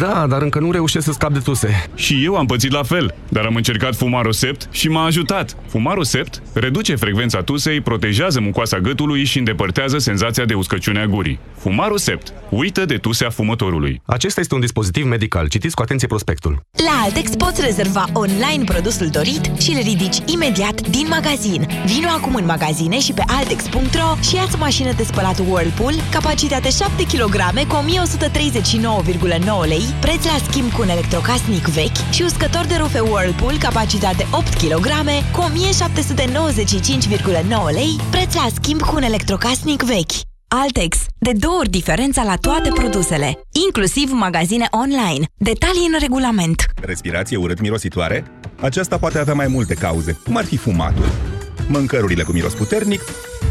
Da, dar încă nu reușesc să scap de tuse. Și eu am pățit la fel, dar am încercat Fumarosept și m-a ajutat. Fumarosept reduce frecvența tusei, protejează mucoasa gâtului și îndepărtează senzația de uscăciune a gurii. Fumarosept. Uită de tusea fumătorului. Acesta este un dispozitiv medical. Citiți cu atenție prospectul. La Altex poți rezerva online produsul dorit și îl ridici imediat din magazin. Vino acum în magazine și pe altex.ro și ia-ți mașină de spălat Whirlpool, capacitate 7 kg cu 1139,9 lei, preț la schimb cu un electrocasnic vechi și uscător de rufe Whirlpool, capacitate 8 kg cu 1795,9 lei, preț la schimb cu un electrocasnic vechi. Altex. De două ori diferența la toate produsele, inclusiv magazine online. Detalii în regulament. Respirație urât-mirositoare? Aceasta poate avea mai multe cauze, cum ar fi fumatul, mâncărurile cu miros puternic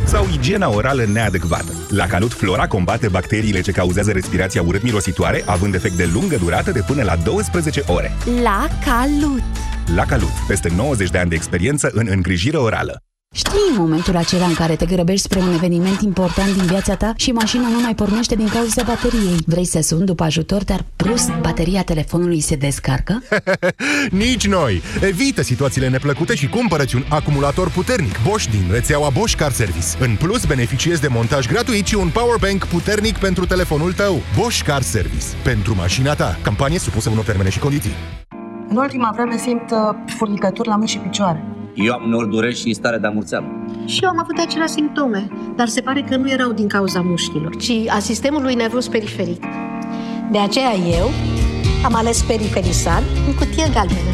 sau igiena orală neadecvată. La Calut Flora combate bacteriile ce cauzează respirația urât-mirositoare, având efect de lungă durată de până la 12 ore. La Calut. La Calut, peste 90 de ani de experiență în îngrijire orală. Știi momentul acela în care te grăbești spre un eveniment important din viața ta și mașina nu mai pornește din cauza bateriei. Vrei să suni după ajutor, dar brusc bateria telefonului se descarcă? Nici noi! Evită situațiile neplăcute și cumpărăți un acumulator puternic Bosch din rețeaua Bosch Car Service. În plus, beneficiezi de montaj gratuit și un powerbank puternic pentru telefonul tău. Bosch Car Service. Pentru mașina ta. Campanie supusă unor termene și condiții. În ultima vreme simt uh, furnicături la mâini și picioare. Eu am uneori dureri și stare de amurțeală. Și eu am avut aceleași simptome, dar se pare că nu erau din cauza mușchilor, ci a sistemului nervos periferic. De aceea eu am ales Periferisan în cutie galbenă.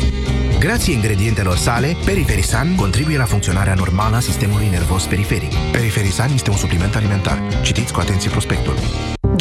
Grație ingredientelor sale, Periferisan contribuie la funcționarea normală a sistemului nervos periferic. Periferisan este un supliment alimentar. Citiți cu atenție prospectul.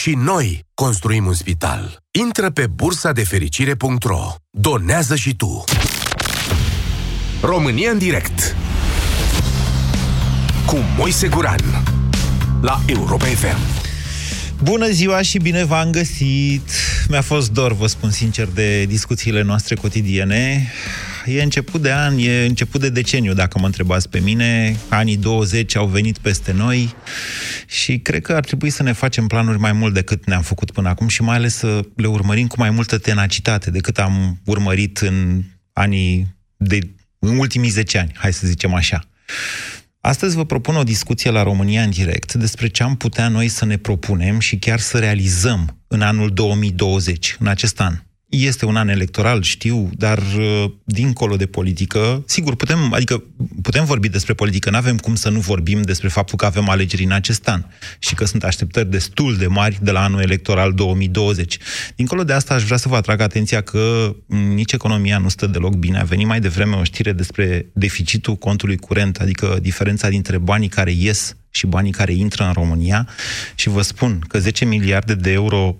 Și noi construim un spital. Intră pe bursa de fericire.ro. Donează și tu. România în direct. Cu Moise Guran. La Europa FM. Bună ziua și bine v-am găsit! Mi-a fost dor, vă spun sincer, de discuțiile noastre cotidiene. E început de an, e început de deceniu, dacă mă întrebați pe mine. Anii 20 au venit peste noi și cred că ar trebui să ne facem planuri mai mult decât ne-am făcut până acum și mai ales să le urmărim cu mai multă tenacitate decât am urmărit în anii de în ultimii 10 ani, hai să zicem așa. Astăzi vă propun o discuție la România în direct despre ce am putea noi să ne propunem și chiar să realizăm în anul 2020, în acest an. Este un an electoral, știu, dar uh, dincolo de politică, sigur, putem, adică putem vorbi despre politică, nu avem cum să nu vorbim despre faptul că avem alegeri în acest an și că sunt așteptări destul de mari de la anul electoral 2020. Dincolo de asta, aș vrea să vă atrag atenția că nici economia nu stă deloc bine. A venit mai devreme o știre despre deficitul contului curent, adică diferența dintre banii care ies și banii care intră în România și vă spun că 10 miliarde de euro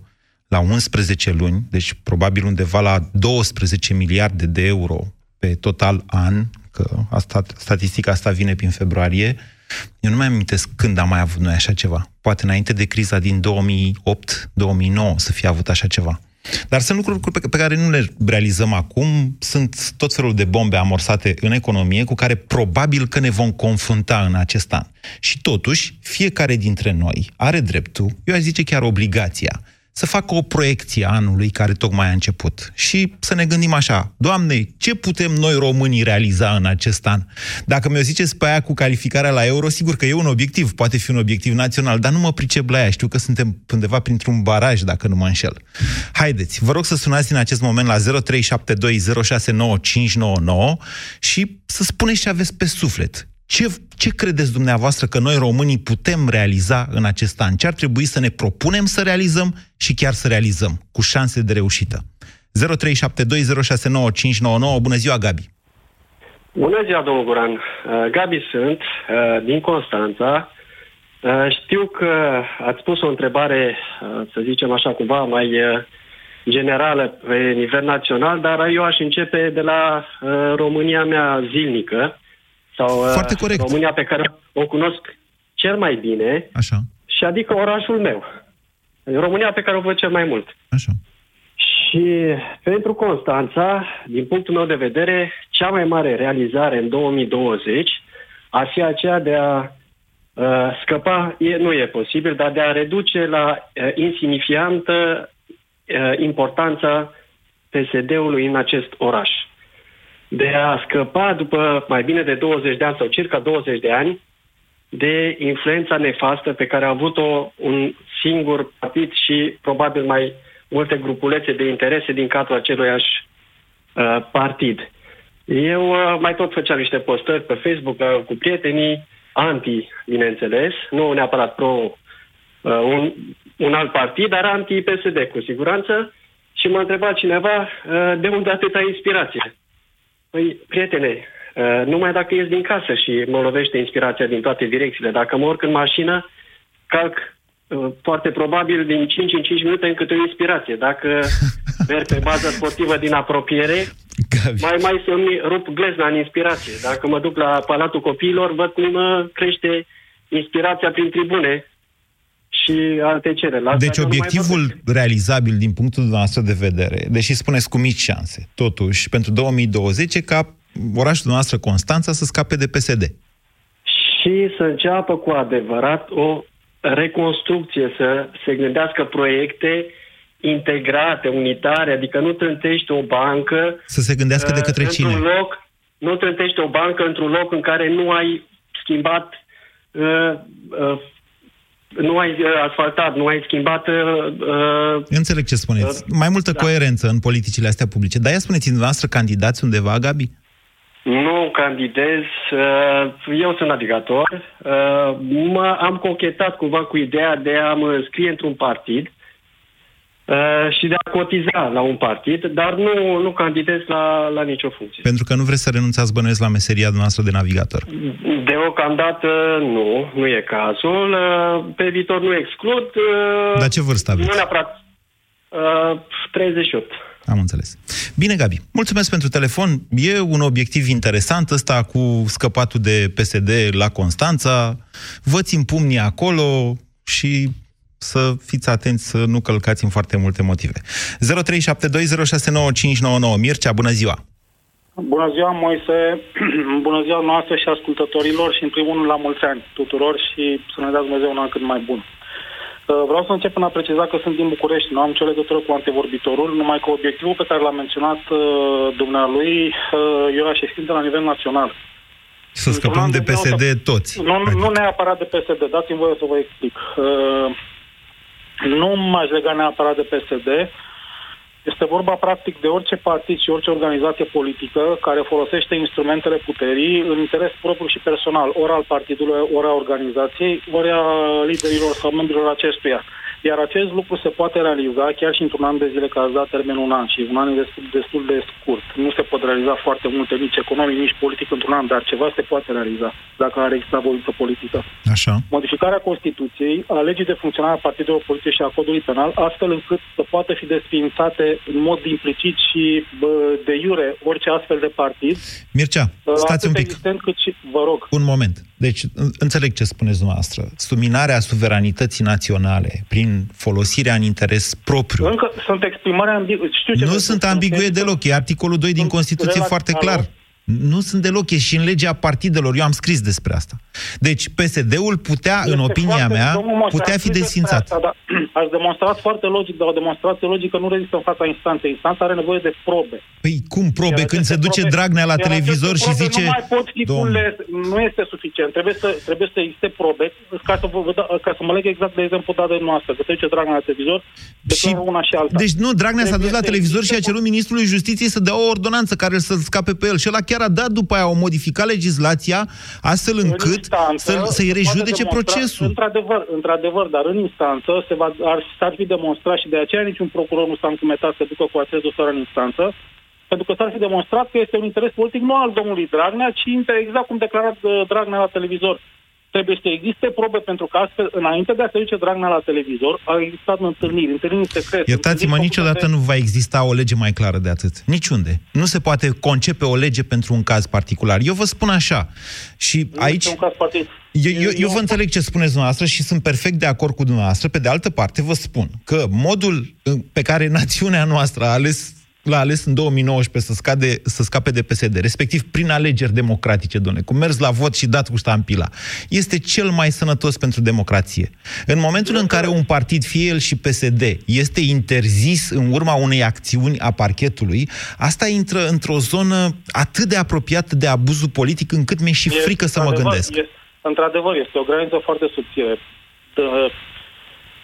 la 11 luni, deci probabil undeva la 12 miliarde de euro pe total an, că asta, statistica asta vine prin februarie, eu nu mai amintesc când am mai avut noi așa ceva. Poate înainte de criza din 2008-2009 să fie avut așa ceva. Dar sunt lucruri pe care nu le realizăm acum, sunt tot felul de bombe amorsate în economie cu care probabil că ne vom confrunta în acest an. Și totuși, fiecare dintre noi are dreptul, eu aș zice chiar obligația, să facă o proiecție a anului care tocmai a început și să ne gândim așa, Doamne, ce putem noi românii realiza în acest an? Dacă mi-o ziceți pe aia cu calificarea la euro, sigur că e un obiectiv, poate fi un obiectiv național, dar nu mă pricep la aia, știu că suntem undeva printr-un baraj, dacă nu mă înșel. Haideți, vă rog să sunați în acest moment la 0372069599 și să spuneți ce aveți pe suflet. Ce, ce credeți dumneavoastră că noi românii putem realiza în acest an? Ce ar trebui să ne propunem să realizăm și chiar să realizăm, cu șanse de reușită? 0372069599. Bună ziua, Gabi! Bună ziua, domnul Guran! Uh, Gabi sunt, uh, din Constanța. Uh, știu că ați pus o întrebare, să zicem așa, cumva mai generală pe nivel național, dar eu aș începe de la uh, România mea zilnică sau uh, Foarte corect. România pe care o cunosc cel mai bine Așa. și adică orașul meu. România pe care o văd cel mai mult. Așa. Și pentru Constanța, din punctul meu de vedere, cea mai mare realizare în 2020 ar fi aceea de a uh, scăpa, e, nu e posibil, dar de a reduce la uh, insignifiantă uh, importanța PSD-ului în acest oraș. De a scăpa după mai bine de 20 de ani sau circa 20 de ani de influența nefastă pe care a avut-o un singur partid și probabil mai multe grupulețe de interese din cadrul aceluiași uh, partid. Eu uh, mai tot făceam niște postări pe Facebook uh, cu prietenii, anti, bineînțeles, nu neapărat pro uh, un, un alt partid, dar anti-PSD, cu siguranță, și m-a întrebat cineva uh, de unde atâta inspirație. Păi, prietene, uh, numai dacă ies din casă și mă lovește inspirația din toate direcțiile. Dacă mă urc în mașină, calc uh, foarte probabil din 5 în 5 minute în câte o inspirație. Dacă merg pe bază sportivă din apropiere, Gabi. mai mai să-mi rup glezna în inspirație. Dacă mă duc la Palatul Copiilor, văd cum uh, crește inspirația prin tribune și alte cereri. La Deci asta nu mai obiectivul vorbesc. realizabil din punctul nostru de vedere, deși spuneți cu mici șanse, totuși, pentru 2020 e ca orașul noastră Constanța să scape de PSD. și să înceapă cu adevărat o reconstrucție, să se gândească proiecte integrate, unitare, adică nu trântești o bancă Să se gândească de uh, către într-un cine? loc, nu trântești o bancă într-un loc în care nu ai schimbat uh, uh, nu ai uh, asfaltat, nu ai schimbat uh, uh, Înțeleg ce spuneți. Mai multă da. coerență în politicile astea publice. Dar ia spuneți, dumneavoastră candidați undeva, Gabi? Nu candidez, uh, eu sunt navigator. Uh, mă, am cochetat cumva cu ideea de a mă înscrie într-un partid uh, și de a cotiza la un partid, dar nu, nu candidez la, la nicio funcție. Pentru că nu vreți să renunțați bănuiesc la meseria noastră de navigator. Deocamdată nu, nu e cazul. Uh, Pe viitor nu exclud. uh, Dar ce vârstă aveți? Nu neapărat. Uh, 38. Am înțeles. Bine, Gabi, mulțumesc pentru telefon. E un obiectiv interesant ăsta cu scăpatul de PSD la Constanța. Vă țin pumnii acolo și să fiți atenți să nu călcați în foarte multe motive. 0372069599 Mircea, bună ziua! Bună ziua, Moise! Bună ziua noastră și ascultătorilor și, în primul rând, la mulți ani tuturor și să ne dea Dumnezeu un an cât mai bun. Uh, Vreau să încep în a preciza că sunt din București, nu am nicio legătură cu antevorbitorul, numai că obiectivul pe care l-a menționat uh, dumnealui uh, era și extinde la nivel național. Să scăpăm de PSD toți. Nu, nu neapărat de PSD, dați-mi voie să vă explic. Uh, nu m-aș lega neapărat de PSD. Este vorba practic de orice partid și orice organizație politică care folosește instrumentele puterii în interes propriu și personal, ori al partidului, ori a organizației, ori a liderilor sau membrilor acestuia. Iar acest lucru se poate realiza chiar și într-un an de zile, că ați dat termen un an și un an e destul, destul de scurt. Nu se pot realiza foarte multe, nici economic, nici politic într-un an, dar ceva se poate realiza dacă are exista voință politică. Așa. Modificarea Constituției, a legii de funcționare a partidelor politice și a codului penal, astfel încât să poată fi desființate în mod implicit și bă, de iure orice astfel de partid. Mircea, stați un atât pic. Existent cât și, vă rog. Un moment. Deci, în- înțeleg ce spuneți dumneavoastră. Suminarea suveranității naționale prin folosirea în interes propriu. Încă sunt exprimări ambigue. Știu ce Nu vă sunt spun. ambigue deloc. E articolul 2 din Constituție relativ- foarte Alo? Clar. Nu sunt deloc, e și în legea partidelor. Eu am scris despre asta. Deci PSD-ul putea, în Este opinia foarte- mea, domnul Moise, putea ați fi scris despre desfințat. Asta, dar ați demonstrat foarte logic, dar o demonstrație logică nu rezistă în fața instanței. Instanța are nevoie de probe. Păi cum probe Iar când se aceste duce probe- Dragnea la iar televizor aceste și probe zice... Nu mai pot fi Domn- pule, nu este suficient. Trebuie să, trebuie să existe probe ca să, vă, vă da- ca să mă leg exact de exemplu dat de noastră. Că se duce Dragnea la televizor, declară una și alta. Deci nu, Dragnea s-a dus Trebuie la să televizor și a existe cerut ministrului justiției să dea o ordonanță care să scape pe el. Și ăla chiar a dat după aia, o modificat legislația astfel încât instanță, să, să-i se poate rejudece demonstra- procesul. Într-adevăr, într-adevăr, dar în instanță se va, ar, s-ar fi demonstrat și de aceea niciun procuror nu s-a încumetat să ducă cu acest dosar în instanță, pentru că s-ar fi demonstrat că este un interes politic nu al domnului Dragnea, ci inter- exact cum declara uh, Dragnea la televizor. Trebuie să existe probe pentru că astfel, înainte de a se duce Dragnea la televizor, au existat întâlniri, întâlniri secrete. Iertați-mă, întâlniri niciodată făcute nu va exista o lege mai clară de atât. Niciunde. Nu se poate concepe o lege pentru un caz particular. Eu vă spun așa. Și de- nu aici... este un caz partid. Eu, eu, eu vă înțeleg ce spuneți dumneavoastră și sunt perfect de acord cu dumneavoastră. Pe de altă parte, vă spun că modul uh, pe care națiunea noastră a ales l-a ales în 2019 să, scade, să scape de PSD, respectiv prin alegeri democratice, domnule, cu mers la vot și dat cu ștampila, este cel mai sănătos pentru democrație. În momentul în care un partid, fie el și PSD, este interzis în urma unei acțiuni a parchetului, asta intră într-o zonă atât de apropiată de abuzul politic încât mi-e și Este, frică să mă într-adevăr, gândesc. Este, într-adevăr, este o graniță foarte subțire.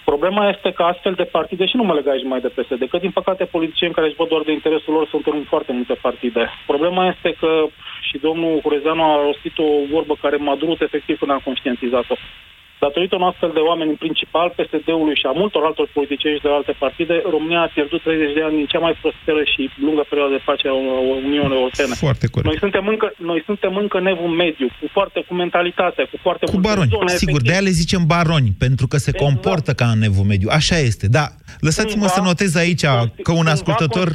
Tă- Problema este că astfel de partide, și nu mă leg aici mai de PSD, că din păcate politicieni care își văd doar de interesul lor sunt în foarte multe partide. Problema este că și domnul Hurezeanu a rostit o vorbă care m-a durut efectiv când am conștientizat-o. Datorită un astfel de oameni, în principal PSD-ului și a multor altor politicieni și de alte partide, România a pierdut 30 de ani din cea mai prosperă și lungă perioadă de pace a Uniunii Europene. Foarte corect. Noi suntem încă, noi suntem încă nevul mediu, cu foarte cu mentalitate, cu foarte Cu multe baroni, zone, sigur, efectiv. de aia le zicem baroni, pentru că se Exact. comportă ca în nevul mediu. Așa este, da. Lăsați-mă Cumva- să notez aici că un ascultător,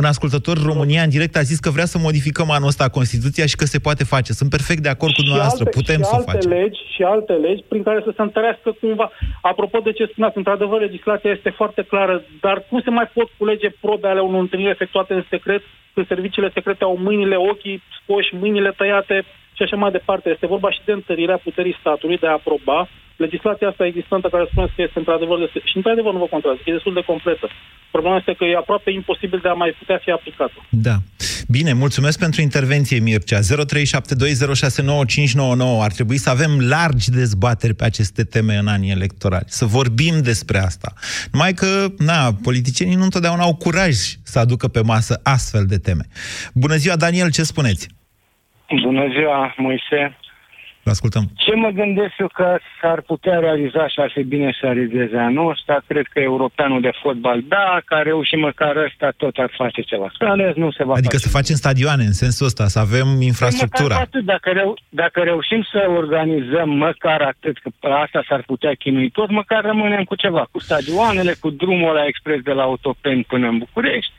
un ascultător România în direct a zis că vrea să modificăm anul ăsta Constituția și că se poate face. Sunt perfect de acord cu și dumneavoastră, alte, putem și să o alte facem. legi și alte legi prin care să se întărească cumva. Apropo de ce spuneați, într-adevăr, legislația este foarte clară, dar cum se mai pot culege probe ale unor întâlniri efectuate în secret, când serviciile secrete au mâinile, ochii scoși, mâinile tăiate și așa mai departe. Este vorba și de întărirea puterii statului de a aproba legislația asta existentă care spune că este într-adevăr, de, și într-adevăr nu vă contrazic, e destul de completă. Problema este că e aproape imposibil de a mai putea fi aplicată. Da. Bine, mulțumesc pentru intervenție, Mircea. 0372069599. Ar trebui să avem largi dezbateri pe aceste teme în anii electorali. Să vorbim despre asta. Numai că, na, politicienii nu întotdeauna au curaj să aducă pe masă astfel de teme. Bună ziua, Daniel, ce spuneți? Bună ziua, Moise. Vă ascultăm. Ce mă gândesc eu că s-ar putea realiza și ar fi bine să realizeze anul ăsta? Cred că europeanul de fotbal, da, că a reușit măcar ăsta, tot ar face ceva. Că în rest nu se va Adică face. să facem stadioane, în sensul ăsta, să avem infrastructura. Măcar atât, dacă, reu- dacă reușim să organizăm măcar atât, că pe asta s-ar putea chinui tot, măcar rămânem cu ceva, cu stadioanele, cu drumul la expres de la Autopen până în București,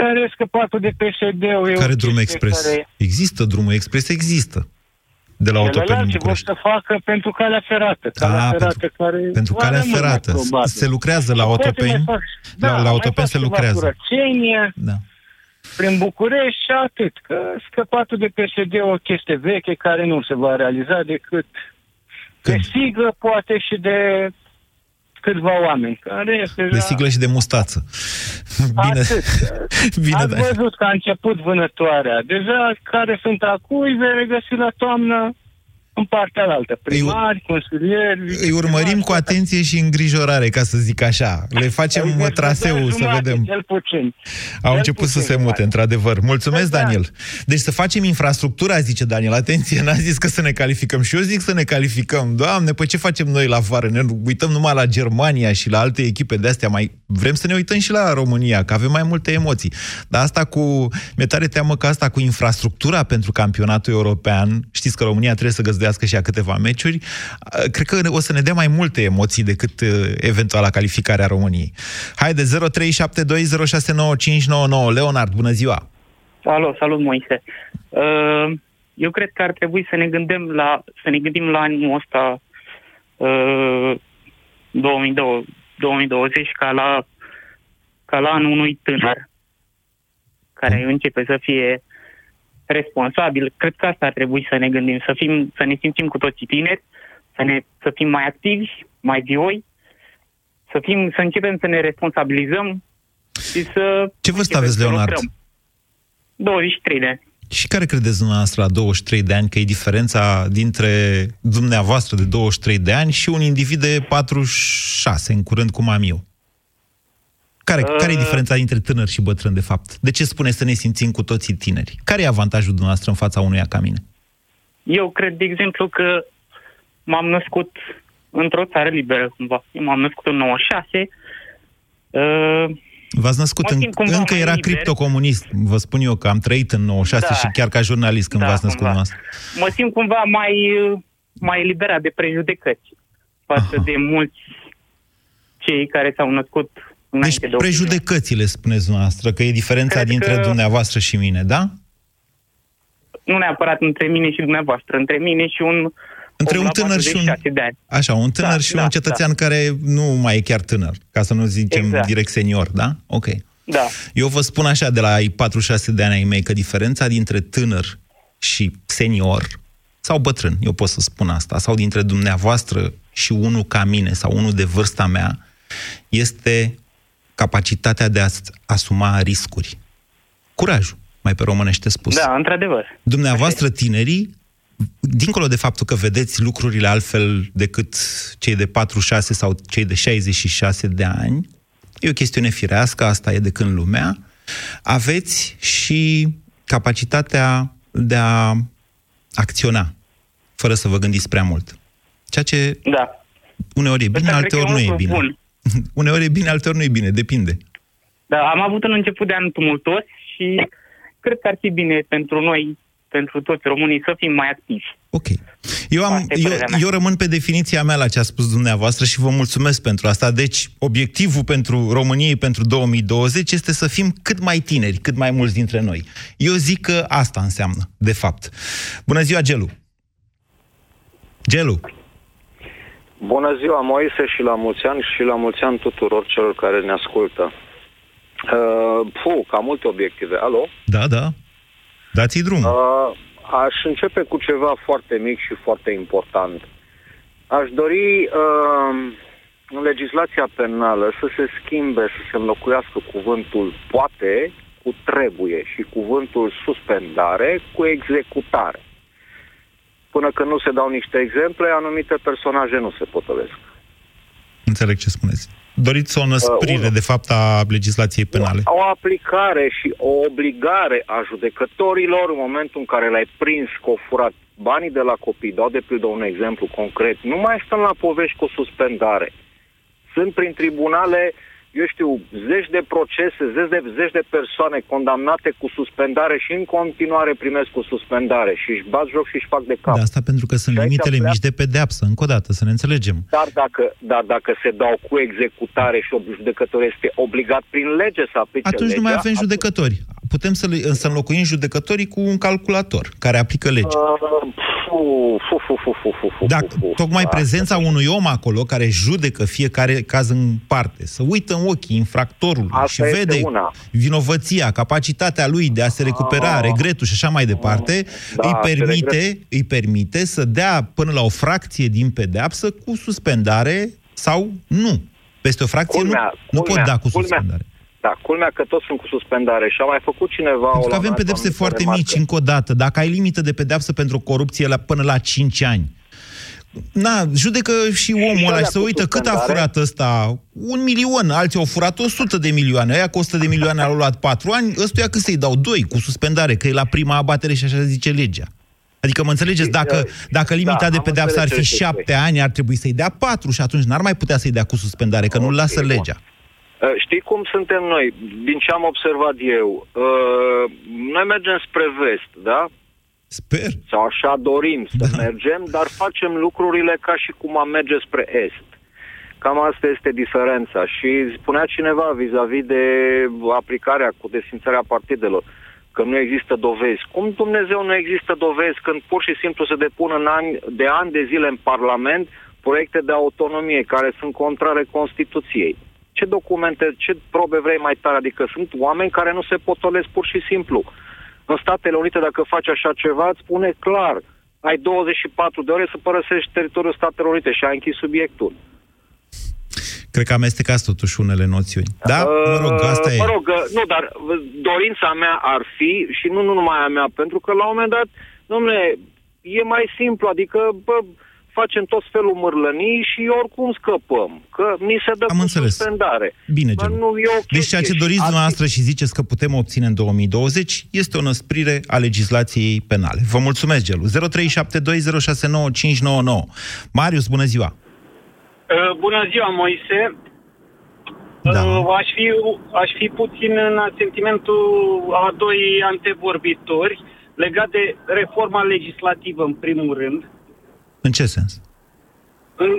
care e scăpatul de PSD-ul. e o Care drum chestie expres? Care... Există drumul expres, există. De la Autopen în Celelalte vor București. să facă pentru calea ferată. Calea Ah, ferată care Pentru va calea rămâne, ferată. probabil. Se lucrează la Și poate Autopen. mai fac- La- la mai Autopen fac se ceva lucrează. Curățenie, Da. prin București și atât. Că scăpatul de PSD e o chestie veche care nu se va realiza decât de siglă, poate și de câțiva oameni. Care este De deja... siglă și de mustață. Bine. Atât. Bine, Ați da. văzut că a început vânătoarea. Deja care sunt acum, îi vei regăsi la toamnă în partea altă. Primari, consilieri... Îi urmărim cu atenție și îngrijorare, ca să zic așa. Le facem Adică traseul să jumate, vedem. Cel puțin. Au Cel început să puțin, se mute, da. într-adevăr. Mulțumesc, Da. Daniel. Deci să facem infrastructura, zice Daniel. Atenție, n-a zis că să ne calificăm. Și eu zic să ne calificăm. Doamne, păi ce facem noi la vară? Ne uităm numai la Germania și la alte echipe de astea. Mai vrem să ne uităm și la România, că avem mai multe emoții. Dar asta cu... Mi-e tare teamă că asta cu infrastructura pentru campionatul european, știți că România trebuie să găzduiască și a câteva meciuri, cred că o să ne dea mai multe emoții decât uh, eventuala calificare a României. Haide, 0372069599. Leonard, bună ziua! Alo, salut Moise. Uh, Eu cred că ar trebui să ne gândim la, să ne gândim la anul ăsta uh, 2020, 2020 ca la, ca la anul unui tânăr care începe să fie responsabil. Cred că asta ar trebui să ne gândim, să, fim, să ne simțim cu toții tineri, să, ne, să fim mai activi, mai vioi, să, fim, să începem să ne responsabilizăm și să... Ce vârstă începem aveți, să Leonard? lucrăm. 23 de ani. Și care credeți dumneavoastră la 23 de ani că e diferența dintre dumneavoastră de 23 de ani și un individ de 46, în curând cum am eu? Care, Uh. care e diferența dintre tânăr și bătrân, de fapt? De ce spune să ne simțim cu toții tineri? Care e avantajul dumneavoastră în fața unuia ca mine? Eu cred, de exemplu, că m-am născut într-o țară liberă, cumva. Eu m-am născut în 96. Uh, V-ați născut, Mă în, simt cumva încă mai era liber. criptocomunist. Vă spun eu că am trăit în 96 Da. și chiar ca jurnalist când Da, v-ați născut cumva. dumneavoastră. mă simt cumva mai, uh, mai eliberat de prejudecăți față Aha. de mulți cei care s-au născut înainte Deci de prejudecățile, spuneți dumneavoastră, că e diferența Cred dintre că- dumneavoastră și mine, da? Nu neapărat între mine și dumneavoastră, între mine și un Între om un la tânăr și un... 46 de ani. Așa, un tânăr Da, și da, un cetățean care nu mai e chiar tânăr, ca să nu zicem Exact. direct senior, da? Ok. Da. Eu vă spun așa de la ai 46 de ani ai mei că diferența dintre tânăr și senior sau bătrân, eu pot să spun asta, sau dintre dumneavoastră și unul ca mine sau unul de vârsta mea, este capacitatea de a asuma riscuri. Curajul, mai pe românește spus. Da, într-adevăr. Dumneavoastră, tinerii, dincolo de faptul că vedeți lucrurile altfel decât cei de 46 sau cei de 66 de ani, e o chestiune firească, asta e de când lumea, aveți și capacitatea de a acționa, fără să vă gândiți prea mult. Ceea ce Da. uneori e bine, Ăsta cred că alteori e nu un e lucru bine. bun. Uneori e bine, alteori nu e bine, depinde. Da, am avut un început de an tumultuos și cred că ar fi bine pentru noi, pentru toți românii, să fim mai activi. Eu, am, Asta e eu, părerea mea. eu rămân pe definiția mea la ce a spus dumneavoastră și vă mulțumesc pentru asta. Deci, obiectivul pentru României pentru 2020 este să fim cât mai tineri, cât mai mulți dintre noi. Eu zic că asta înseamnă, de fapt. Bună ziua, Gelu! Gelu! Bună ziua, Moise, și la mulți ani și la mulți ani tuturor celor care ne ascultă. Uh, fu, ca multe obiective. Alo? Da, da. Dați-i drum. Uh, aș începe cu ceva foarte mic și foarte important. Aș dori uh, în legislația penală să se schimbe, să se înlocuiască cuvântul poate cu trebuie și cuvântul suspendare cu executare. Până când nu se dau niște exemple, anumite personaje nu se potrivesc. Înțeleg ce spuneți. Doriți o năsprire, Uh, de fapt, a legislației penale. O aplicare și o obligare a judecătorilor în momentul în care l-ai prins că au furat banii de la copii, dau de pildă un exemplu concret, nu mai stăm la povești cu suspendare. Sunt prin tribunale, eu știu, zeci de procese, zeci de, zeci de persoane condamnate cu suspendare și în continuare primesc cu suspendare și își bat joc și își fac de cap. De asta pentru că sunt Și aici limitele pleacă- mici de pedeapsă. Încă o dată, să ne înțelegem. Dar dacă, dar dacă se dau cu executare și judecătorul este obligat prin lege să aplice Atunci legea, nu mai avem judecători. Putem să, le, să înlocuim judecătorii cu un calculator care aplică legea. Uh, fu, fu, fu, fu, fu, fu, fu, Dacă fu, fu. tocmai prezența unui om acolo care judecă fiecare caz în parte, să uită în ochii infractorului Asta și este vede una. vinovăția, capacitatea lui de a se recupera, Ah. regretul și așa mai departe, Da, îi, se permite, regret. îi permite să dea până la o fracție din pedeapsă cu suspendare sau nu. Peste o fracție Culmea, nu, nu culmea, pot da cu culmea. suspendare. Da, culmea că toți sunt cu suspendare și a mai făcut cineva... Pentru o că avem la- pedepse o foarte remarcă. mici, încă o dată. Dacă ai limită de pedeapsă pentru corupție la, până la 5 ani, na, judecă și omul ăla alea și să cu uită cât a suspendare? furat ăsta. Un milion, alții au furat 100 de milioane. Aia cu 100 de milioane au luat 4 ani, ăstuia cât să-i dau? 2 cu suspendare, că e la prima abatere și așa zice legea. Adică mă înțelegeți, dacă, dacă limita da, de am pedeapsă ar înțeles fi ce 7 spui. ani, ar trebui să-i dea 4 și atunci n-ar mai putea să-i dea cu suspendare, că nu-l lasă bun. legea. Uh, Știi cum suntem noi? Din ce am observat eu, uh, noi mergem spre vest, da? Sper. Sau așa dorim să mergem, dar facem lucrurile ca și cum am merge spre est. Cam asta este diferența. Și spunea cineva vis-a-vis de aplicarea cu desfințarea partidelor, că nu există dovezi. Cum Dumnezeu nu există dovezi când pur și simplu se depun în ani, de ani de zile în Parlament proiecte de autonomie care sunt contrare Constituției? Ce documente, ce probe vrei mai tare? Adică sunt oameni care nu se potolesc pur și simplu. În Statele Unite, dacă faci așa ceva, îți spune clar, ai 24 de ore să părăsești teritoriul Statelor Unite și ai închis subiectul. Cred că amestecați totuși unele noțiuni. Da? Mă rog, asta e. Mă rog, uh, nu, dar uh, dorința mea ar fi, și nu, nu numai a mea, pentru că la un moment dat, domnule, e mai simplu, adică bă, facem tot felul mârlănii și oricum scăpăm, că ni se dă Am cu înțeles. suspendare. Bine, Bă, Gelu. nu, e o Deci ceea ce chestie doriți și dumneavoastră și ziceți că putem obține în 2020 este o năsprire a legislației penale. Vă mulțumesc, Gelu. 0372069599. Marius, bună ziua! Uh, Bună ziua, Moise. Da. Uh, Aș fi, aș fi puțin în sentimentul a doi antevorbitori legat de reforma legislativă, în primul rând. În ce sens? În,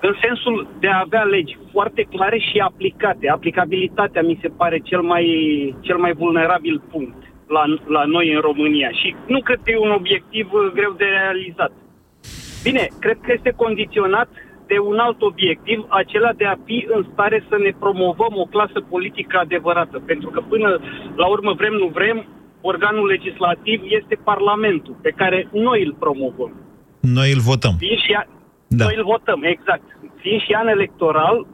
în sensul de a avea legi foarte clare și aplicate. Aplicabilitatea mi se pare cel mai, cel mai vulnerabil punct la, la noi în România și nu cred că e un obiectiv uh, greu de realizat. Bine, cred că este condiționat de un alt obiectiv, acela de a fi în stare să ne promovăm o clasă politică adevărată. Pentru că până la urmă vrem, nu vrem, organul legislativ este Parlamentul, pe care noi îl promovăm. Noi îl votăm. Fiind și a... Da. Noi îl votăm, exact. Fiind și an electoral,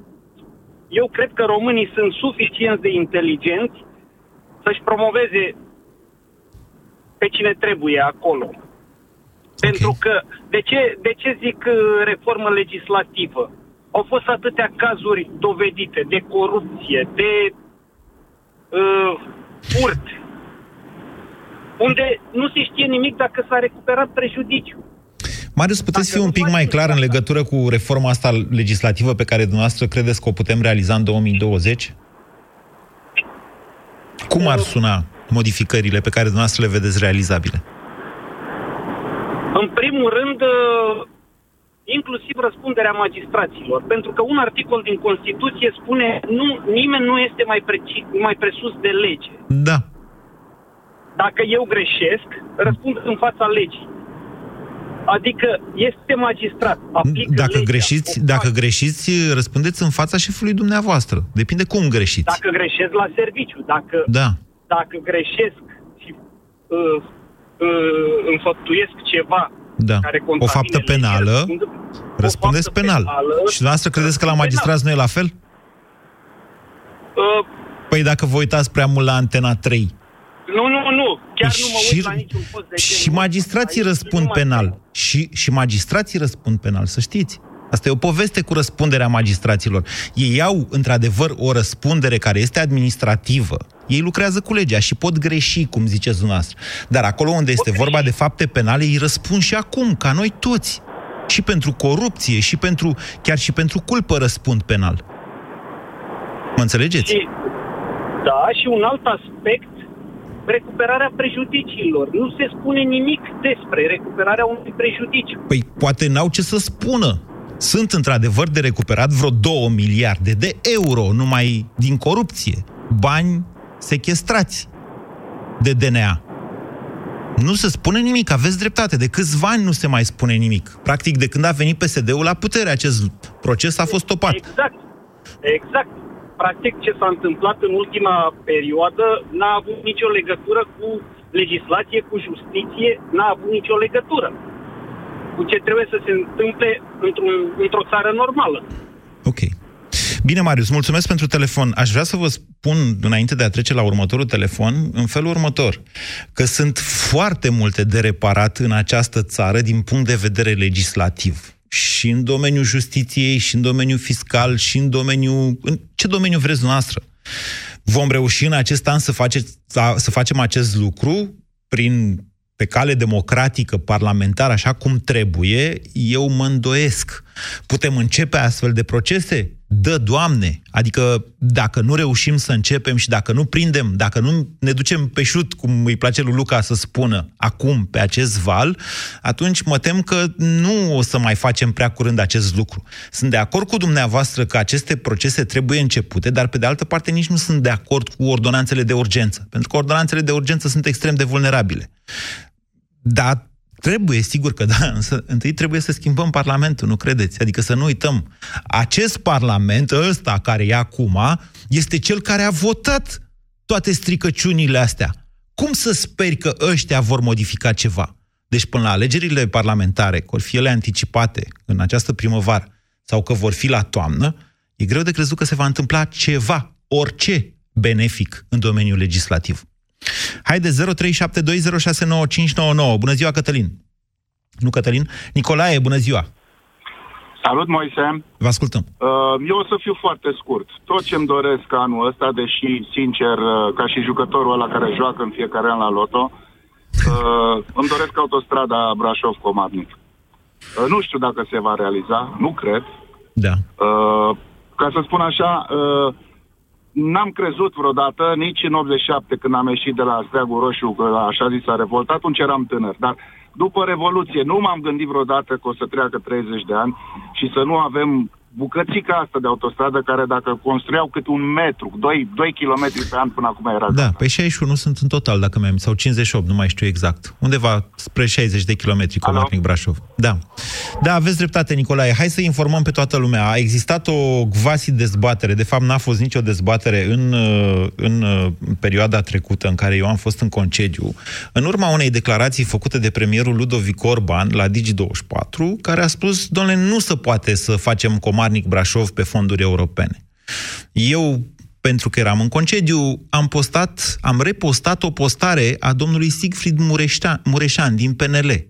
eu cred că românii sunt suficient de inteligenți să-și promoveze pe cine trebuie acolo. Okay. Pentru că, de ce, de ce zic uh, reformă legislativă? Au fost atâtea cazuri dovedite de corupție, de uh, furt, unde nu se știe nimic dacă s-a recuperat prejudiciu. Marius, puteți fi un pic mai clar în legătură cu reforma asta legislativă pe care dumneavoastră credeți că o putem realiza în 2020? Cum ar suna modificările pe care dumneavoastră le vedeți realizabile? În primul rând, uh, inclusiv răspunderea magistraților. Pentru că un articol din Constituție spune nu, nimeni nu este mai, preci, mai presus de lege. Da. Dacă eu greșesc, răspund în fața legii. Adică este magistrat, aplică Dacă legea, greșiți, dacă greșiți, răspundeți în fața șefului dumneavoastră. Depinde cum greșiți. Dacă greșesc la serviciu, dacă, Da. dacă greșesc și uh, uh, înfăptuiesc ceva Da. care O contamine faptă legea, penală, răspund- răspundeți faptă penal. penală, Și dumneavoastră credeți că la magistrați nu e la fel? Uh, Păi dacă vă uitați prea mult la Antena 3, nu, nu, nu. Chiar nu mă uit și, la niciun post de și genul magistrații răspund penal. Și, și magistrații răspund penal, să știți. Asta e o poveste cu răspunderea magistraților. Ei au, într-adevăr, o răspundere care este administrativă. Ei lucrează cu legea și pot greși, cum ziceți dumneavoastră. Dar acolo unde este vorba de fapte penale, ei răspund și acum, ca noi toți. Și pentru corupție, și pentru, chiar și pentru culpă răspund penal. Mă înțelegeți? Și, da, și un alt aspect, recuperarea prejudiciilor. Nu se spune nimic despre recuperarea unui prejudiciu. Păi poate n-au ce să spună. Sunt într-adevăr de recuperat vreo 2 miliarde de euro numai din corupție. Bani sechestrați de DNA. Nu se spune nimic, aveți dreptate. De câțiva ani nu se mai spune nimic. Practic, de când a venit PSD-ul la putere, acest proces a fost topat. Exact. Exact. Practic, ce s-a întâmplat în ultima perioadă n-a avut nicio legătură cu legislație, cu justiție, n-a avut nicio legătură cu ce trebuie să se întâmple într-un, într-o țară normală. Ok. Bine, Marius, mulțumesc pentru telefon. Aș vrea să vă spun, înainte de a trece la următorul telefon, în felul următor, că sunt foarte multe de reparat în această țară din punct de vedere legislativ. Și în domeniul justiției, și în domeniul fiscal, și în domeniul... În ce domeniu vreți dumneavoastră? Vom reuși în acest an să, faceți, să facem acest lucru prin pe cale democratică, parlamentară, așa cum trebuie, eu mă îndoiesc. Putem începe astfel de procese? Dă, Doamne! Adică dacă nu reușim să începem și dacă nu prindem, dacă nu ne ducem pe șut, cum îi place lui Luca să spună, acum, pe acest val, atunci mă tem că nu o să mai facem prea curând acest lucru. Sunt de acord cu dumneavoastră că aceste procese trebuie începute, dar pe de altă parte nici nu sunt de acord cu ordonanțele de urgență, pentru că ordonanțele de urgență sunt extrem de vulnerabile. Dar trebuie, sigur că da, însă întâi trebuie să schimbăm Parlamentul, nu credeți? Adică să nu uităm. Acest Parlament, ăsta care e acum, este cel care a votat toate stricăciunile astea. Cum să speri că ăștia vor modifica ceva? Deci până la alegerile parlamentare, că vor fi ele anticipate în această primăvară, sau că vor fi la toamnă, e greu de crezut că se va întâmpla ceva, orice benefic în domeniul legislativ. Haide, 0372069599. Bună ziua, Cătălin. Nu Cătălin. Nicolae, bună ziua. Salut, Moise. Vă ascultăm. Uh, Eu o să fiu foarte scurt. Tot ce-mi doresc anul ăsta, deși, sincer, uh, ca și jucătorul ăla care joacă în fiecare an la loto, uh, îmi doresc autostrada Brașov-Comarnic. Uh, Nu știu dacă se va realiza, nu cred. Da. Uh, Ca să spun așa, uh, n-am crezut vreodată, nici în 87, când am ieșit de la Steagul Roșu, că așa zis a revolt, atunci eram tânăr. Dar După Revoluție nu m-am gândit vreodată că o să treacă 30 de ani și să nu avem bucățica asta de autostradă care dacă construiau cât un metru, 2, 2 km pe an până acum era Da, pe 61 sunt în total, dacă mi-am sau 58, nu mai știu exact. Undeva spre 60 de kilometri Comarnic Brașov. Da. Da, aveți dreptate, Nicolae. Hai să informăm pe toată lumea. A existat o quasi dezbatere, de fapt n-a fost nicio dezbatere în, uh, în uh, perioada trecută în care eu am fost în concediu, în urma unei declarații făcute de premierul Ludovic Orban la Digi24, care a spus, domnule, nu se poate să facem comandă Comarnic Brașov pe fonduri europene. Eu, pentru că eram în concediu, am postat, am repostat o postare a domnului Siegfried Mureșan, Mureșan din PNL,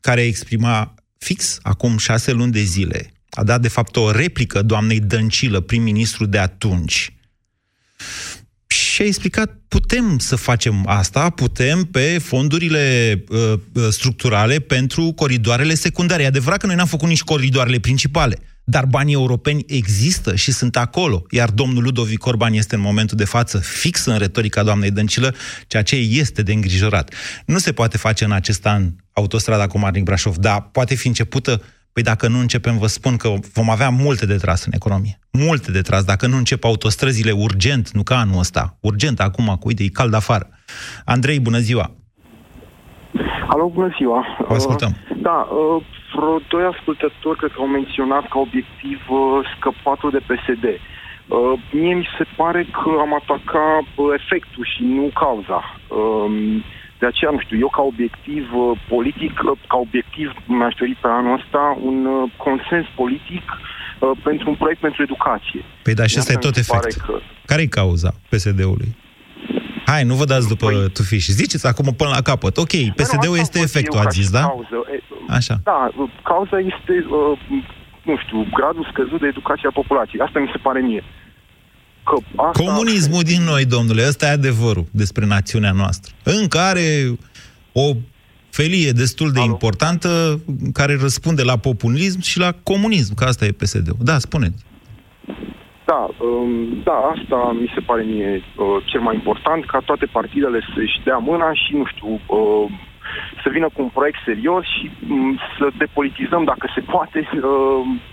care exprima fix acum șase luni de zile, a dat de fapt o replică doamnei Dăncilă, prim-ministru de atunci, și a explicat, putem să facem asta, putem pe fondurile uh, uh structurale pentru coridoarele secundare. E adevărat că noi n-am făcut nici coridoarele principale, dar banii europeni există și sunt acolo, iar domnul Ludovic Orban este în momentul de față fix în retorica doamnei Dăncilă, ceea ce este de îngrijorat. Nu se poate face în acest an autostrada Comarnic-Brașov, dar poate fi începută Păi dacă nu începem, vă spun că vom avea multe de tras în economie. Multe de tras. Dacă nu încep autostrăzile urgent, nu ca anul ăsta, urgent acum, cu uite, e cald afară. Andrei, bună ziua! Alo, bună ziua! Vă ascultăm. Uh, da, uh, vreo doi ascultători cred că au menționat ca obiectiv uh, scăpatul de PSD. Uh, mie mi se pare că am atacat uh, efectul și nu cauza. Uh, de aceea, nu știu, eu ca obiectiv uh, politic, uh, ca obiectiv mi-aș dori pe anul ăsta un uh, consens politic uh, pentru un proiect pentru educație. Păi da, și ăsta e tot efect. Că... Care e cauza PSD-ului? Hai, nu vă dați după păi... tufiș. Ziceți acum până la capăt. Ok, PSD-ul este efectul, ați zis, da? Cauză. Așa. Da, cauza este, uh, nu știu, gradul scăzut de educație a populației. Asta mi se pare mie. Că asta... Comunismul din noi, domnule, ăsta e adevărul despre națiunea noastră. În care o felie destul de Alo. importantă care răspunde la populism și la comunism, că asta e PSD-ul. Da, spuneți. Da, um, da, asta mi se pare mie uh, cel mai important, ca toate partidele să-și dea mâna și, nu știu, uh, să vină cu un proiect serios și um, să depolitizăm, dacă se poate, uh,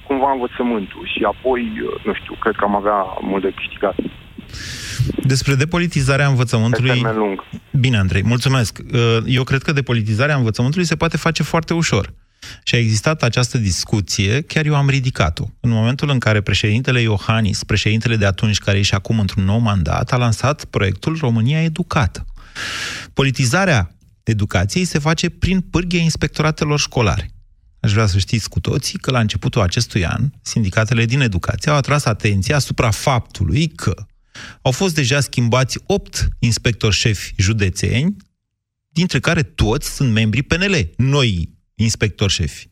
cumva învățământul. Și apoi, uh, nu știu, cred că am avea mult de câștigat. Despre depolitizarea învățământului... Pe lung. Bine, Andrei, mulțumesc. Uh, eu cred că depolitizarea învățământului se poate face foarte ușor. Și a existat această discuție, chiar eu am ridicat-o. În momentul în care președintele Iohannis, președintele de atunci, care e și acum într-un nou mandat, a lansat proiectul România Educată. Politizarea educației se face prin pârghia inspectoratelor școlare. Aș vrea să știți cu toții că la începutul acestui an, sindicatele din educație au atras atenția asupra faptului că au fost deja schimbați 8 inspectori șefi județeni, dintre care toți sunt membri PNL, noi inspectori șefi.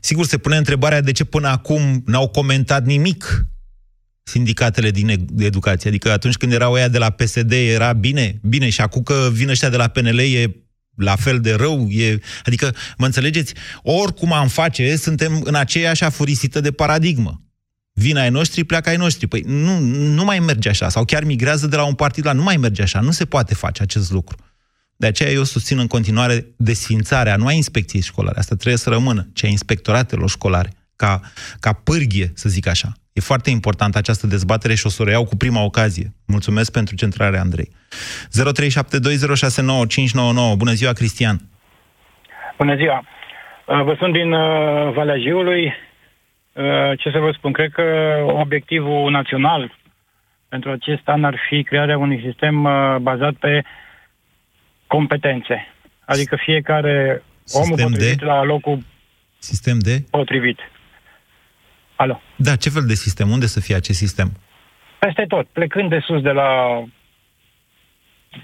Sigur, se pune întrebarea de ce până acum n-au comentat nimic sindicatele din educație. Adică atunci când erau ăia de la PSD era bine, bine, și acum că vin ăștia de la PNL e la fel de rău, e... adică, mă înțelegeți, oricum am face, suntem în aceeași afurisită de paradigmă. Vin ai noștri, pleacă ai noștri. Păi nu, nu mai merge așa. Sau chiar migrează de la un partid la... Nu mai merge așa. Nu se poate face acest lucru. De aceea eu susțin în continuare desfințarea, nu a inspecției școlare, asta trebuie să rămână, ci a inspectoratelor școlare, ca, ca pârghie, să zic așa. E foarte importantă această dezbatere și o să o reiau cu prima ocazie. Mulțumesc pentru centrare, Andrei. 0372069599. Bună ziua, Cristian! Bună ziua! Uh, vă sunt din uh, Valea Jiului. Uh, ce să vă spun? Cred că obiectivul național pentru acest an ar fi crearea unui sistem bazat pe competențe. Adică fiecare om potrivit de? la locul Sistem de? potrivit. Alo. Da, ce fel de sistem? Unde să fie acest sistem? Peste tot, plecând de sus de la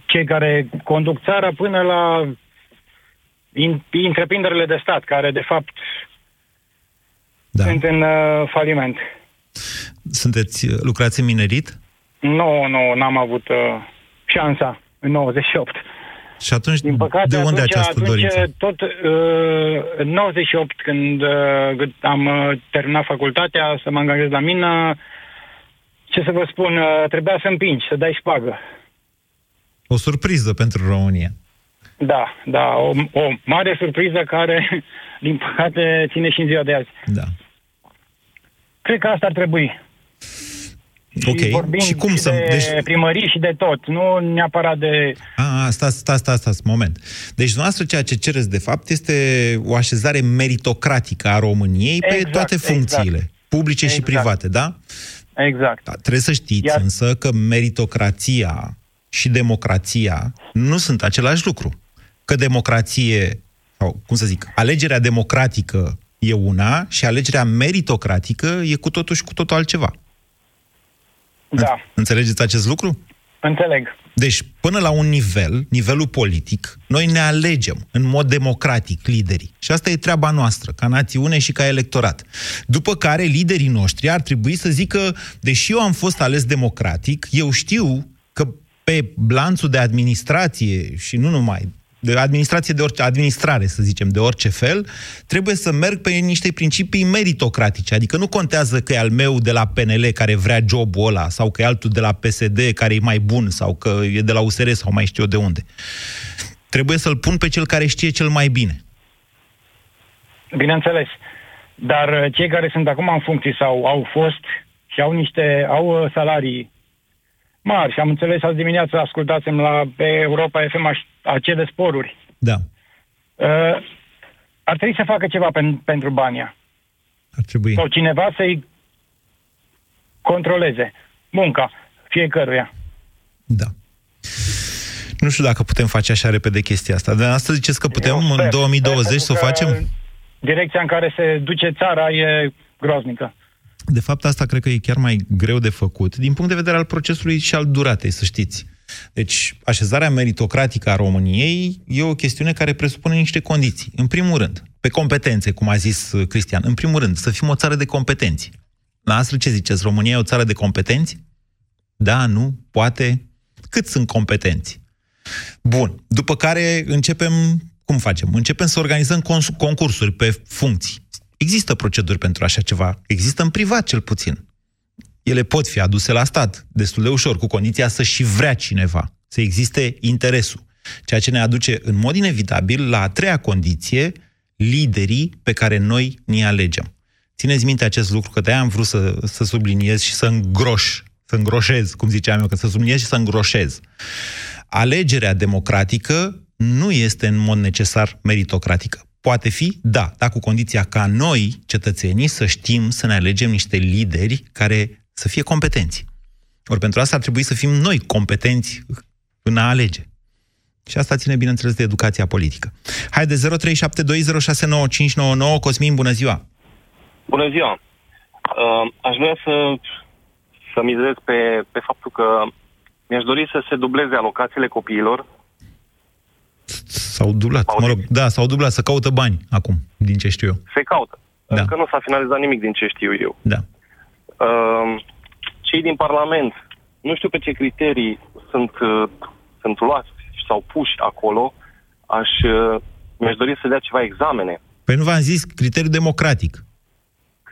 cei care conduc țara până la întreprinderile de stat, care de fapt da. sunt în uh, faliment. Sunteți, uh, lucrați în minerit? Nu, nu, n-am avut uh, șansa în 98. Și atunci, Din păcate, de unde atunci, această atunci, dorință? Tot uh, în 98, când uh, am uh, terminat facultatea, să mă angajez la mină, ce să vă spun, uh, trebuia să împingi, să dai șpagă. O surpriză pentru România. Da, da, o, o mare surpriză care, din păcate, ține și în ziua de azi. Da. Cred că asta ar trebui. Ok. Și vorbim Și cum și să- de deci- primării și de tot, nu neapărat de... A, a, stați, stați, stați, stați, moment. Deci, dumneavoastră, ceea ce cereți, de fapt, este o așezare meritocratică a României pe Exact, toate exact. funcțiile, publice și Exact. private, da? Exact. Da, trebuie să știți Iar- însă că meritocrația și democrația nu sunt același lucru. Că democrație, sau cum să zic, alegerea democratică e una și alegerea meritocratică e cu totul și cu totul altceva. Da, Înțelegeți acest lucru? înțeleg. Deci, până la un nivel, nivelul politic, noi ne alegem în mod democratic liderii. Și asta e treaba noastră, ca națiune și ca electorat. După care, liderii noștri ar trebui să zică, deși eu am fost ales democratic, eu știu că pe lanțul de administrație și nu numai, de administrație de orice, administrare, să zicem, de orice fel, trebuie să merg pe niște principii meritocratice. Adică nu contează că e al meu de la PNL care vrea jobul ăla, sau că e altul de la PSD care e mai bun, sau că e de la USR sau mai știu eu de unde. Trebuie să-l pun pe cel care știe cel mai bine. Bineînțeles. Dar uh, cei care sunt acum în funcție sau au fost și au niște, au uh, salarii mari și am înțeles azi dimineață, ascultați-mi la pe Europa FM aș- acele sporuri. Da. Uh, ar trebui să facă ceva pen, pentru banii ăia. Ar trebui. Sau cineva să-i controleze munca fiecăruia. Da. Nu știu dacă putem face așa repede chestia asta. Dar asta ziceți că putem Eu în sper, 2020 să sper, o pentru că facem? Direcția în care se duce țara e groaznică. De fapt, asta cred că e chiar mai greu de făcut, din punct de vedere al procesului și al duratei, să știți. Deci, așezarea meritocratică a României e o chestiune care presupune niște condiții. În primul rând, pe competențe, cum a zis uh, Cristian. În primul rând, să fim o țară de competenți. La asta ce ziceți? România e o țară de competenți? Da, nu, poate. Cât sunt competenți? Bun. După care începem, cum facem? Începem să organizăm cons- concursuri pe funcții. Există proceduri pentru așa ceva. Există în privat, cel puțin. Ele pot fi aduse la stat destul de ușor, cu condiția să și vrea cineva, să existe interesul. Ceea ce ne aduce în mod inevitabil la a treia condiție, liderii pe care noi ni alegem. Țineți minte acest lucru, că de-aia am vrut să, să subliniez și să îngroș, să îngroșez, cum ziceam eu, că să subliniez și să îngroșez. Alegerea democratică nu este în mod necesar meritocratică. Poate fi, da, dar cu condiția ca noi, cetățenii, să știm să ne alegem niște lideri care să fie competenți. Ori pentru asta ar trebui să fim noi competenți în a alege. Și asta ține, bineînțeles, de educația politică. Haide, 0372069599, Cosmin, bună ziua! Bună ziua! Uh, aș vrea să, să mizez pe, pe faptul că mi-aș dori să se dubleze alocațiile copiilor. S-au dublat, mă rog, da, s-au dublat, să caută bani acum, din ce știu eu. Se caută. Da. Încă nu s-a finalizat nimic din ce știu eu. Da. Uh, cei din Parlament, nu știu pe ce criterii sunt, uh, sunt luați sau puși acolo, aș, uh, mi-aș dori să dea ceva examene. Păi nu v-am zis criteriu democratic.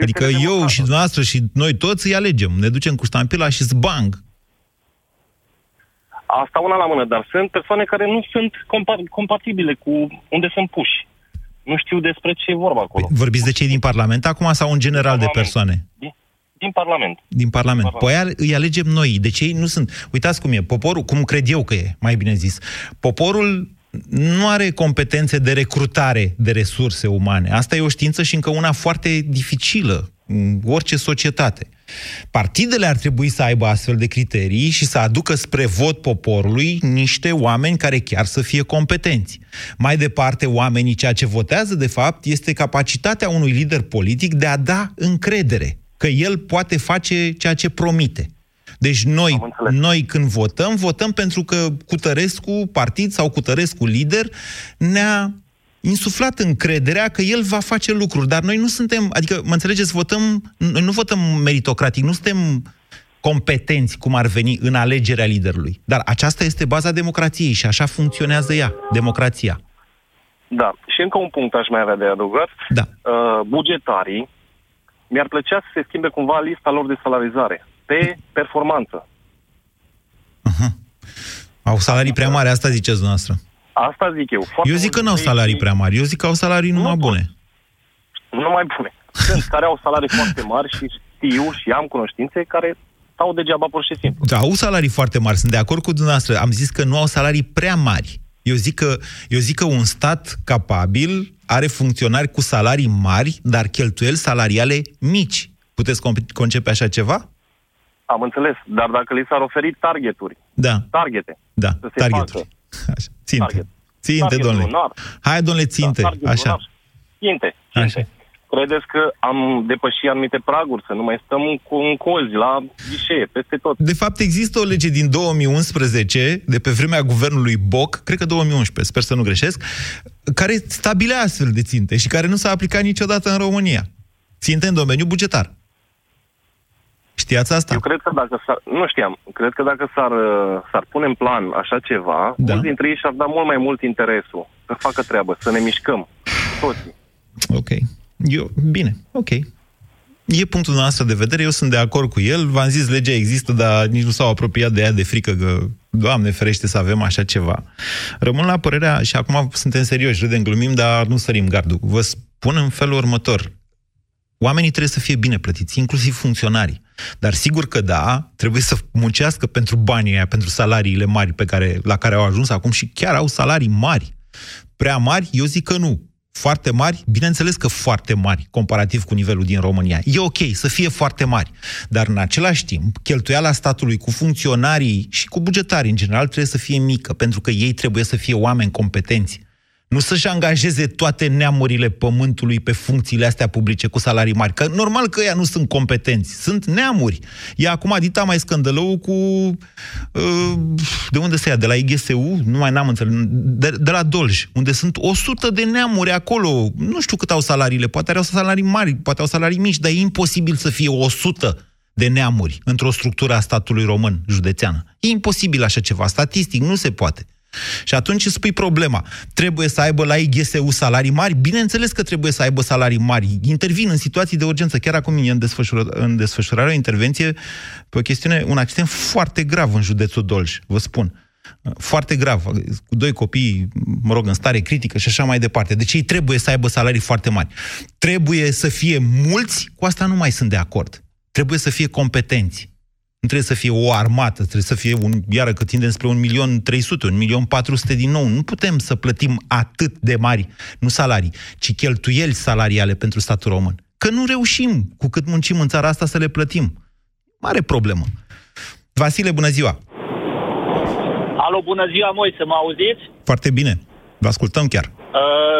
Adică eu și dumneavoastră și noi toți îi alegem. Ne ducem cu ștampila și zbang. Asta una la mână, dar sunt persoane care nu sunt compa- compatibile cu unde sunt puși. Nu știu despre ce e vorba acolo. Vorbiți de cei din Parlament acum sau în general de persoane? Din, din Parlament. Din Parlament. Păi aia îi alegem noi. De ce ei nu sunt? Uitați cum e. Poporul, cum cred eu că e, mai bine zis. Poporul nu are competențe de recrutare de resurse umane. Asta e o știință și încă una foarte dificilă în orice societate. Partidele ar trebui să aibă astfel de criterii și să aducă spre vot poporului niște oameni care chiar să fie competenți. Mai departe, oamenii ceea ce votează, de fapt, este capacitatea unui lider politic de a da încredere că el poate face ceea ce promite. Deci noi, noi când votăm, votăm pentru că Cutărescu partid sau Cutărescu lider ne-a insuflat încrederea că el va face lucruri, dar noi nu suntem, adică, mă înțelegeți, votăm, noi nu votăm meritocratic, nu suntem competenți cum ar veni în alegerea liderului. Dar aceasta este baza democrației și așa funcționează ea, democrația. Da. Și încă un punct aș mai avea de adăugat. Da. Uh, bugetarii, mi-ar plăcea să se schimbe cumva lista lor de salarizare pe performanță. Au salarii prea mari, asta ziceți dumneavoastră. Asta zic eu. Foarte Eu zic că mulți n-au băieți salarii prea mari. Eu zic că au salarii numai bune. Nu mai bune. Sunt care au salarii foarte mari și știu și am cunoștințe care stau degeaba pur și simplu. Da, au salarii foarte mari, sunt de acord cu dumneavoastră. Am zis că nu au salarii prea mari. Eu zic că, eu zic că un stat capabil are funcționari cu salarii mari, dar cheltuieli salariale mici. Puteți con- concepe așa ceva? Am înțeles, dar dacă li s-ar oferi targeturi, Da, targete, da, să se targeturi. facă Așa, ținte. Target. Ținte, Target domnule. lunar. Hai, domnule, ținte. target Așa. lunar. ținte, ținte. Credeți că am depășit anumite praguri, să nu mai stăm în, co- în cozi, la ghișee, peste tot? De fapt, există o lege din 2011, de pe vremea guvernului Boc, cred că 2011, sper să nu greșesc, care stabilea astfel de ținte și care nu s-a aplicat niciodată în România. Ținte în domeniul bugetar. Știați asta? Eu cred că dacă s-ar, nu știam, cred că dacă s-ar, uh, s-ar pune în plan așa ceva, da. mulți dintre ei și-ar da mult mai mult interesul să facă treabă, să ne mișcăm, toți. Ok. Eu, bine, ok. E punctul nostru de vedere, eu sunt de acord cu el. V-am zis, legea există, dar nici nu s-au apropiat de ea de frică că, Doamne ferește, să avem așa ceva. Rămân la părerea, și acum suntem serioși, râdem, glumim, dar nu sărim gardul. Vă spun în felul următor. Oamenii trebuie să fie bine plătiți, inclusiv funcționarii. Dar sigur că da, trebuie să muncească pentru banii aia, pentru salariile mari pe care, la care au ajuns acum și chiar au salarii mari. Prea mari? Eu zic că nu. Foarte mari? Bineînțeles că foarte mari, comparativ cu nivelul din România. E ok să fie foarte mari, dar în același timp, cheltuiala statului cu funcționarii și cu bugetarii în general trebuie să fie mică, pentru că ei trebuie să fie oameni competenți. Nu să-și angajeze toate neamurile pământului pe funcțiile astea publice cu salarii mari. Că normal că ea nu sunt competenți, sunt neamuri. E acum Dita mai scândălău cu... Uh, de unde se ia? De la IGSU? Nu mai n-am înțeles. De, de la Dolj, unde sunt 100 de neamuri acolo. Nu știu cât au salariile. Poate au salarii mari, poate au salarii mici, dar e imposibil să fie 100 de neamuri într-o structură a statului român județeană. E imposibil așa ceva. Statistic, nu se poate. Și atunci îți spui problema. Trebuie să aibă la IGSU salarii mari? Bineînțeles că trebuie să aibă salarii mari. Intervin în situații de urgență. Chiar acum e în, desfășură, în desfășurare o intervenție pe o chestiune, un accident foarte grav în județul Dolj, vă spun. Foarte grav, cu doi copii, mă rog, în stare critică și așa mai departe. Deci ei trebuie să aibă salarii foarte mari. Trebuie să fie mulți, cu asta nu mai sunt de acord. Trebuie să fie competenți. Nu trebuie să fie o armată, trebuie să fie, un, iară că tindem spre un milion 300, un milion 400 din nou. Nu putem să plătim atât de mari, nu salarii, ci cheltuieli salariale pentru statul român. Că nu reușim, cu cât muncim în țara asta, să le plătim. Mare problemă. Vasile, bună ziua! Alo, bună ziua, Moise, mă auziți? Foarte bine. Vă ascultăm chiar. Uh,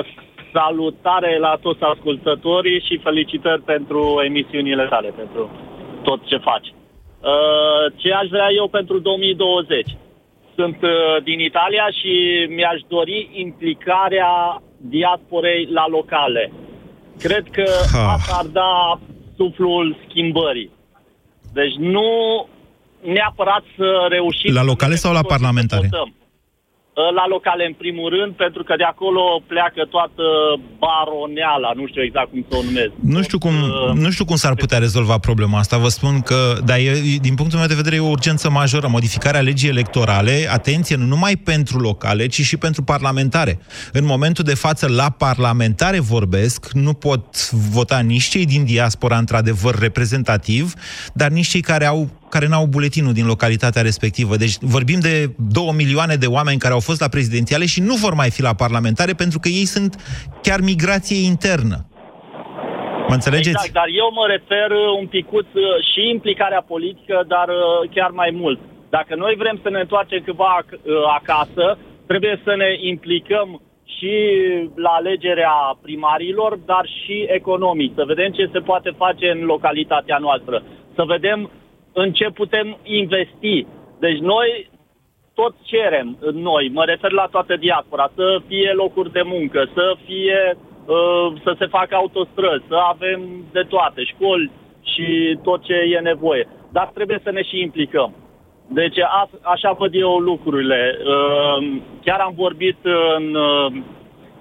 salutare la toți ascultătorii și felicitări pentru emisiunile tale, pentru tot ce faci. Uh, ce aș vrea eu pentru 2020? Sunt uh, din Italia și mi-aș dori implicarea diasporei la locale. Cred că Ha. asta ar da suflul schimbării. Deci nu neapărat să reușim... La locale sau la să parlamentare? votăm. Uh, La locale, în primul rând, pentru că de acolo pleacă toată baroneala, nu știu exact cum să o numesc. Nu știu cum, nu știu cum s-ar putea rezolva problema asta. Vă spun că, dar e, din punctul meu de vedere, e o urgență majoră. Modificarea legii electorale, atenție, nu numai pentru locale, ci și pentru parlamentare. În momentul de față, la parlamentare vorbesc, nu pot vota nici cei din diaspora, într-adevăr, reprezentativ, dar nici cei care au care n-au buletinul din localitatea respectivă. Deci vorbim de două milioane de oameni care au fost la prezidențiale și nu vor mai fi la parlamentare pentru că ei sunt chiar migrație internă. Mă înțelegeți? Exact, dar eu mă refer uh, un picuț uh, și implicarea politică, dar uh, chiar mai mult. Dacă noi vrem să ne întoarcem câva ac- uh, acasă, trebuie să ne implicăm și la alegerea primarilor, dar și economic. Să vedem ce se poate face în localitatea noastră. Să vedem în ce putem investi. Deci noi tot cerem noi, mă refer la toată diaspora, să fie locuri de muncă, să fie uh, să se facă autostrăzi, să avem de toate, școli și tot ce e nevoie. Dar trebuie să ne și implicăm. Deci a, așa văd eu lucrurile. Uh, chiar am vorbit în, uh,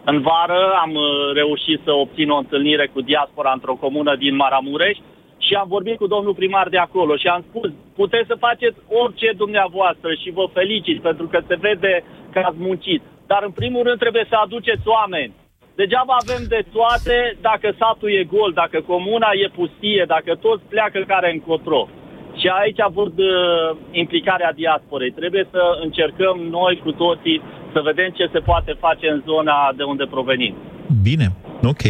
în vară, am uh, reușit să obțin o întâlnire cu diaspora într-o comună din Maramureș și am vorbit cu domnul primar de acolo și am spus, puteți să faceți orice dumneavoastră și vă felicit pentru că se vede că ați muncit. dar în primul rând trebuie să aduceți oameni. Degeaba avem de toate dacă satul e gol, dacă comuna e pustie, dacă toți pleacă care încotro. Și aici văd uh, implicarea diasporei. Trebuie să încercăm noi cu toții să vedem ce se poate face în zona de unde provenim. Bine, ok.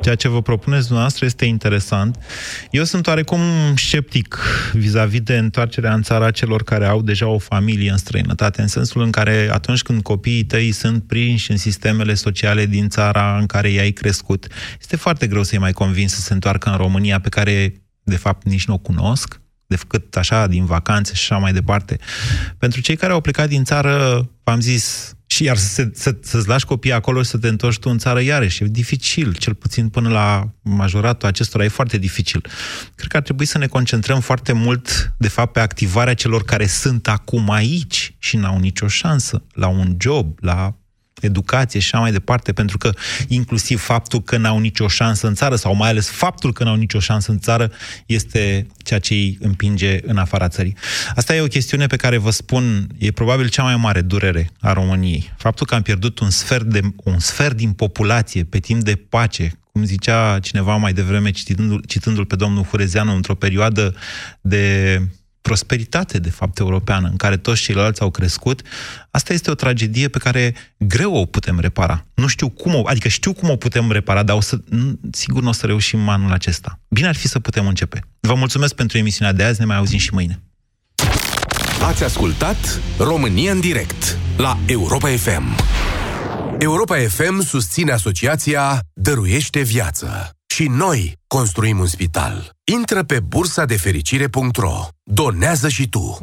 Ceea ce vă propuneți dumneavoastră este interesant. Eu sunt oarecum sceptic vis-a-vis de întoarcerea în țara celor care au deja o familie în străinătate, în sensul în care atunci când copiii tăi sunt prinși în sistemele sociale din țara în care i-ai crescut, este foarte greu să-i mai convins să se întoarcă în România pe care de fapt nici nu o cunosc, decât așa din vacanțe și așa mai departe. Pentru cei care au plecat din țară, v-am zis, și iar să, să, să-ți lași copiii acolo și să te întorci tu în țară, iarăși, e dificil, cel puțin până la majoratul acestora, e foarte dificil. Cred că ar trebui să ne concentrăm foarte mult, de fapt, pe activarea celor care sunt acum aici și n-au nicio șansă la un job, la educație și așa mai departe, pentru că inclusiv faptul că n-au nicio șansă în țară, sau mai ales faptul că n-au nicio șansă în țară, este ceea ce îi împinge în afara țării. Asta e o chestiune pe care vă spun, e probabil cea mai mare durere a României. Faptul că am pierdut un sfert, de, un sfert din populație pe timp de pace, cum zicea cineva mai devreme, citându-l, citându-l pe domnul Hurezeanu, într-o perioadă de prosperitate, de fapt, europeană, în care toți ceilalți au crescut, asta este o tragedie pe care greu o putem repara. Nu știu cum o, adică știu cum o putem repara, dar o să, sigur nu o să reușim anul acesta. Bine ar fi să putem începe. Vă mulțumesc pentru emisiunea de azi, ne mai auzim și mâine. Ați ascultat România în direct la Europa FM. Europa FM susține asociația Dăruiește Viață. Și noi construim un spital. Intră pe bursa de fericire.ro. Donează și tu!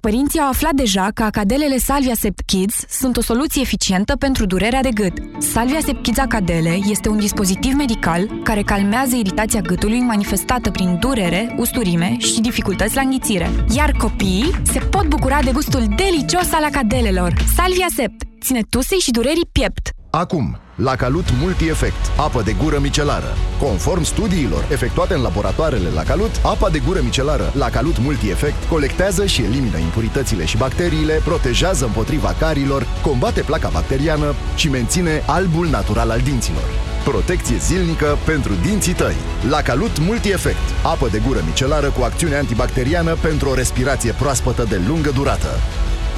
Părinții au aflat deja că acadelele Salvia Sept Kids sunt o soluție eficientă pentru durerea de gât. Salvia Sept Kids Acadele este un dispozitiv medical care calmează iritația gâtului manifestată prin durere, usturime și dificultăți la înghițire. Iar copiii se pot bucura de gustul delicios al acadelelor. Salvia Sept ține tusei și durerii piept. Acum, la Calut Multi-Efect, apă de gură micelară. Conform studiilor efectuate în laboratoarele la Calut, apa de gură micelară la Calut Multi-Efect colectează și elimină impuritățile și bacteriile, protejează împotriva carilor, combate placa bacteriană și menține albul natural al dinților. Protecție zilnică pentru dinții tăi. La Calut Multi-Efect, apă de gură micelară cu acțiune antibacteriană pentru o respirație proaspătă de lungă durată.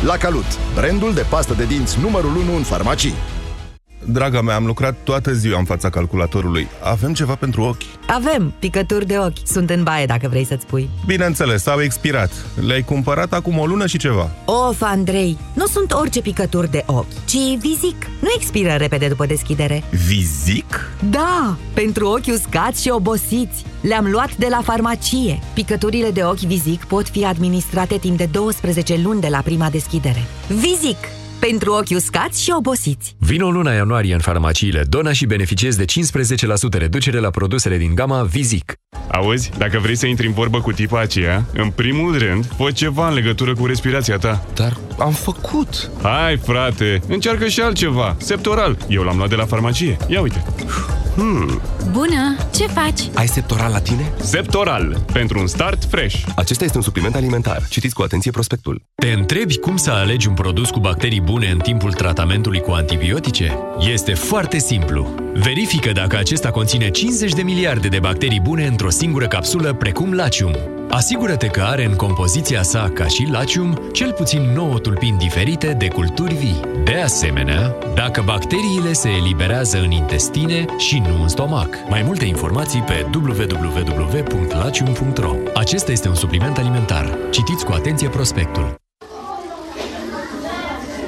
La Calut, brandul de pastă de dinți numărul 1 în farmacii. Draga mea, am lucrat toată ziua în fața calculatorului. Avem ceva pentru ochi? Avem, picături de ochi. Sunt în baie, dacă vrei să-ți pui. Bineînțeles, au expirat. Le-ai cumpărat acum o lună și ceva. Of, Andrei, nu sunt orice picături de ochi, ci Vizic. Nu expiră repede după deschidere. Vizic? Da, pentru ochi uscați și obosiți. Le-am luat de la farmacie. Picăturile de ochi Vizic pot fi administrate timp de 12 luni de la prima deschidere. Vizic! Pentru ochi uscați și obosiți. Vino luna ianuarie în farmaciile Dona și beneficiezi de 15% reducere la produsele din gama Vizic. Auzi, dacă vrei să intri în vorbă cu tipa aceea, în primul rând, fă ceva în legătură cu respirația ta. Dar am făcut! Hai, frate, încearcă și altceva. Septoral. Eu l-am luat de la farmacie. Ia uite. Hmm. Bună! Ce faci? Ai Septoral la tine? Septoral. Pentru un start fresh. Acesta este un supliment alimentar. Citiți cu atenție prospectul. Te întrebi cum să alegi un produs cu bacterii bune în timpul tratamentului cu antibiotice? Este foarte simplu. Verifică dacă acesta conține 50 de miliarde de bacterii bune într-o singură capsulă, precum Lacium. Asigură-te că are în compoziția sa, ca și Lacium, cel puțin 9 tulpini diferite de culturi vii. De asemenea, dacă bacteriile se eliberează în intestine și nu în stomac. Mai multe informații pe www.lacium.ro Acesta este un supliment alimentar. Citiți cu atenție prospectul.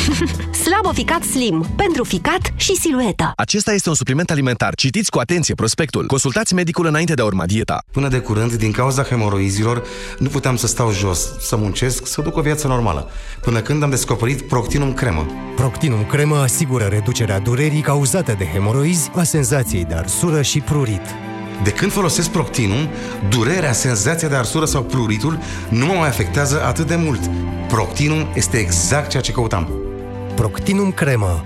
Slaboficat Slim. Pentru ficat și silueta. Acesta este un supliment alimentar. Citiți cu atenție prospectul. Consultați medicul înainte de a urma dieta. Până de curând, din cauza hemoroizilor, nu puteam să stau jos, să muncesc, să duc o viață normală. Până când am descoperit Proctinum cremă. Proctinum cremă asigură reducerea durerii cauzate de hemoroizi, a senzației de arsură și prurit. De când folosesc Proctinum, durerea, senzația de arsură sau pruritul nu mă mai afectează atât de mult. Proctinum este exact ceea ce căutam. Proctinum cremă.